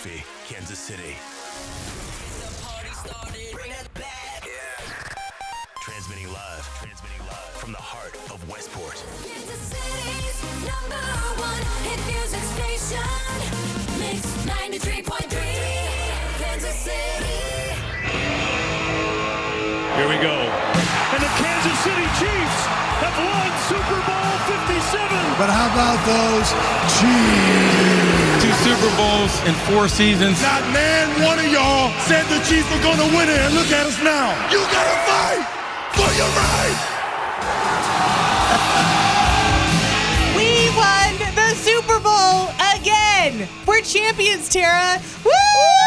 XV, Kansas City. Transmitting live, transmitting live from the heart of Westport. Kansas City's number one hit music station. Mix 93.3. Kansas City. Here we go. And the Kansas City Chiefs have won Super Bowl 57. But how about those Chiefs? Two Super Bowls in four seasons. Not man one of y'all said the Chiefs were going to win it, and look at us now. You got to fight for your right. We won the Super Bowl again. We're champions, Tara. Woo!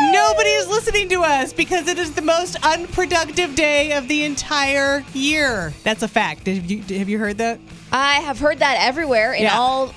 Nobody is listening to us because it is the most unproductive day of the entire year. That's a fact. Have you, have you heard that? I have heard that everywhere in Yeah. all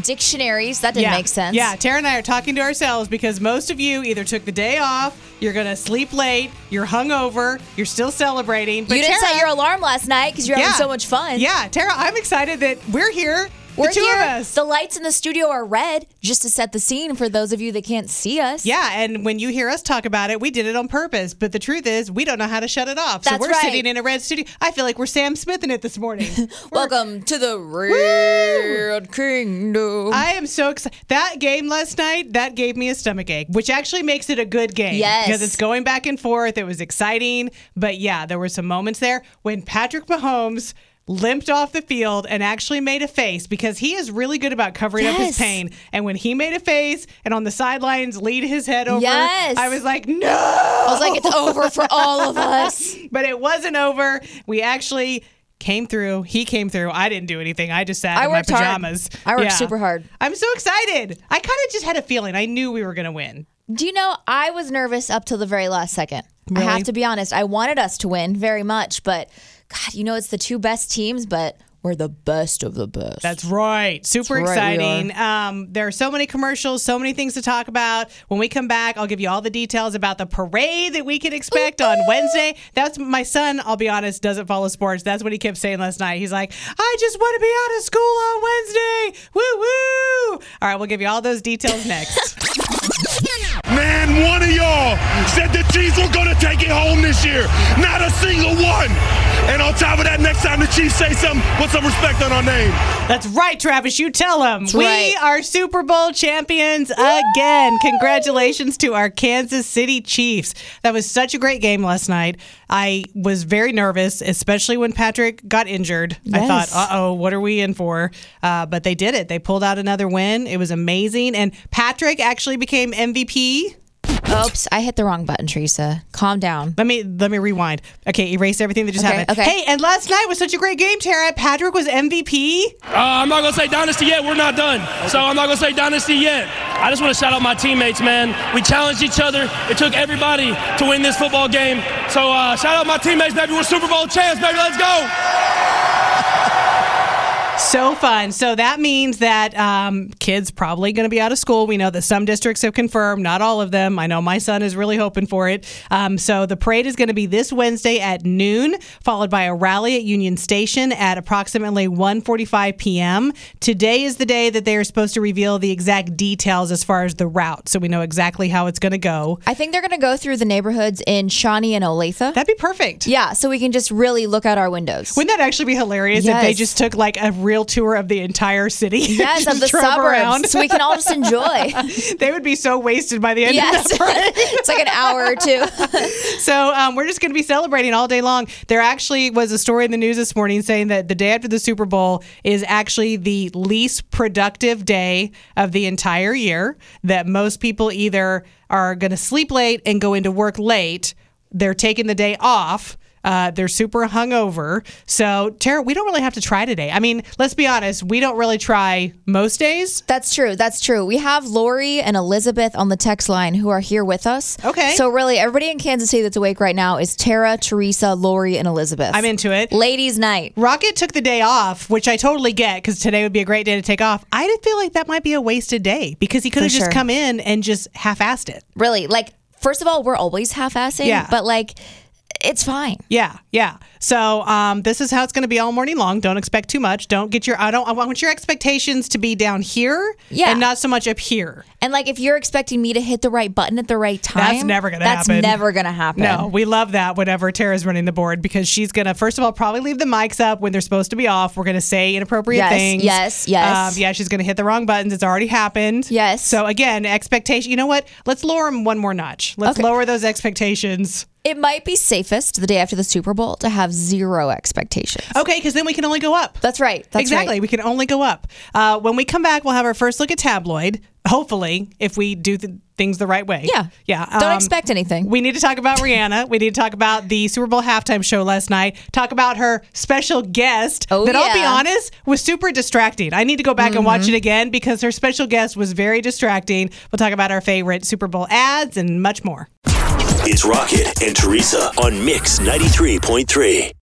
dictionaries. That didn't yeah. make sense. Yeah, Tara and I are talking to ourselves because most of you either took the day off, you're going to sleep late, you're hungover, you're still celebrating. But you didn't Tara, set your alarm last night because you're Yeah. having so much fun. Yeah, Tara, I'm excited that we're here. We're the two here. of us. The lights in the studio are red just to set the scene for those of you that can't see us. Yeah, and when you hear us talk about it, we did it on purpose. But the truth is, we don't know how to shut it off. so That's we're right. sitting in a red studio. I feel like we're Sam Smith in it this morning. Welcome to the Red Kingdom. I am so excited. That game last night, that gave me a stomach ache, which actually makes it a good game. Yes. Because it's going back and forth. It was exciting. But yeah, there were some moments there when Patrick Mahomes limped off the field and actually made a face because he is really good about covering up his pain. And when he made a face and on the sidelines lead his head over, Yes. I was like, no. I was like, it's over for all of us. but it wasn't over. We actually came through. He came through. I didn't do anything. I just sat I in my worked hard. pajamas. I worked super hard. I'm so excited. I kind of just had a feeling. I knew we were going to win. Do you know, I was nervous up till the very last second. I have to be honest. I wanted us to win very much, but God, you know, it's the two best teams, but we're the best of the best. That's right. Super That's right, we exciting. Um, there are so many commercials, so many things to talk about. When we come back, I'll give you all the details about the parade that we can expect on Wednesday. That's my son, I'll be honest, doesn't follow sports. That's what he kept saying last night. He's like, I just want to be out of school on Wednesday. Woo woo. All right, we'll give you all those details next. Man one of y'all said the this year. Not a single one. And on top of that, next time the Chiefs say something, put some respect on our name. That's right, Travis. You tell him. we right. are Super Bowl champions again. Congratulations to our Kansas City Chiefs. That was such a great game last night. I was very nervous, especially when Patrick got injured. I thought, uh oh, what are we in for? Uh, but they did it. They pulled out another win. It was amazing. And Patrick actually became MVP. Oops, I hit the wrong button, Teresa. Calm down. Let me let me rewind. Okay, erase everything that just Okay, happened. okay. Hey, and last night was such a great game, Tara. Patrick was MVP. Uh, I'm not gonna say dynasty yet. We're not done, so I'm not gonna say dynasty yet. I just want to shout out my teammates, man. We challenged each other. It took everybody to win this football game. So uh, shout out my teammates, baby. We're Super Bowl champs, baby. Let's go. So fun. So that means that um, kids probably going to be out of school. We know that some districts have confirmed, not all of them. I know my son is really hoping for it. Um, so the parade is going to be this Wednesday at noon, followed by a rally at Union Station at approximately 1:45 p.m. Today is the day that they are supposed to reveal the exact details as far as the route, so we know exactly how it's going to go. I think they're going to go through the neighborhoods in Shawnee and Olathe. That'd be perfect. yeah, so we can just really look out our windows. Wouldn't that actually be hilarious if they just took like a real tour of the entire city? yes, of the suburbs, around? so we can all just enjoy. they would be so wasted by the end yes, of that. it's like an hour or two. So um, we're just going to be celebrating all day long. There actually was a story in the news this morning saying that the day after the Super Bowl is actually the least productive day of the entire year. That most people either are going to sleep late and go into work late. They're taking the day off. Uh, they're super hungover. So, Tara, we don't really have to try today. I mean, let's be honest, we don't really try most days. That's true. That's true. We have Lori and Elizabeth on the text line who are here with us. Okay. So really, everybody in Kansas City that's awake right now is Tara, Teresa, Lori, and Elizabeth. I'm into it. Ladies' night. Rocket took the day off, which I totally get because today would be a great day to take off. I did feel like that might be a wasted day because he could have just sure. come in and just half-assed it. Really, like first of all, we're always half-assing. Yeah. But like, it's fine. Yeah, yeah. So um, this is how it's going to be all morning long. Don't expect too much. Don't get your I don't I want your expectations to be down here Yeah. and not so much up here. And like if you're expecting me to hit the right button at the right time, That's never gonna happen. that's never gonna happen. No, we love that whenever Tara's running the board because she's going to, first of all, probably leave the mics up when they're supposed to be off. We're going to say inappropriate Yes, things. yes, yes. Um, yeah, she's going to hit the wrong buttons. It's already happened. Yes. So again, expectation. You know what? Let's lower them one more notch. Let's Okay. lower those expectations. It might be safest the day after the Super Bowl to have zero expectations. Okay, because then we can only go up. That's right. That's exactly. Right. We can only go up. Uh, when we come back, we'll have our first look at tabloid. Hopefully, if we do th- things the right way. Yeah. Yeah. Don't um, expect anything. We need to talk about Rihanna. We need to talk about the Super Bowl halftime show last night. Talk about her special guest. Oh, that I'll be. Mm-hmm. honest was super distracting. I need to go back and watch it again because her special guest was very distracting. We'll talk about our favorite Super Bowl ads and much more. It's Rocket and Teresa on Mix 93.3.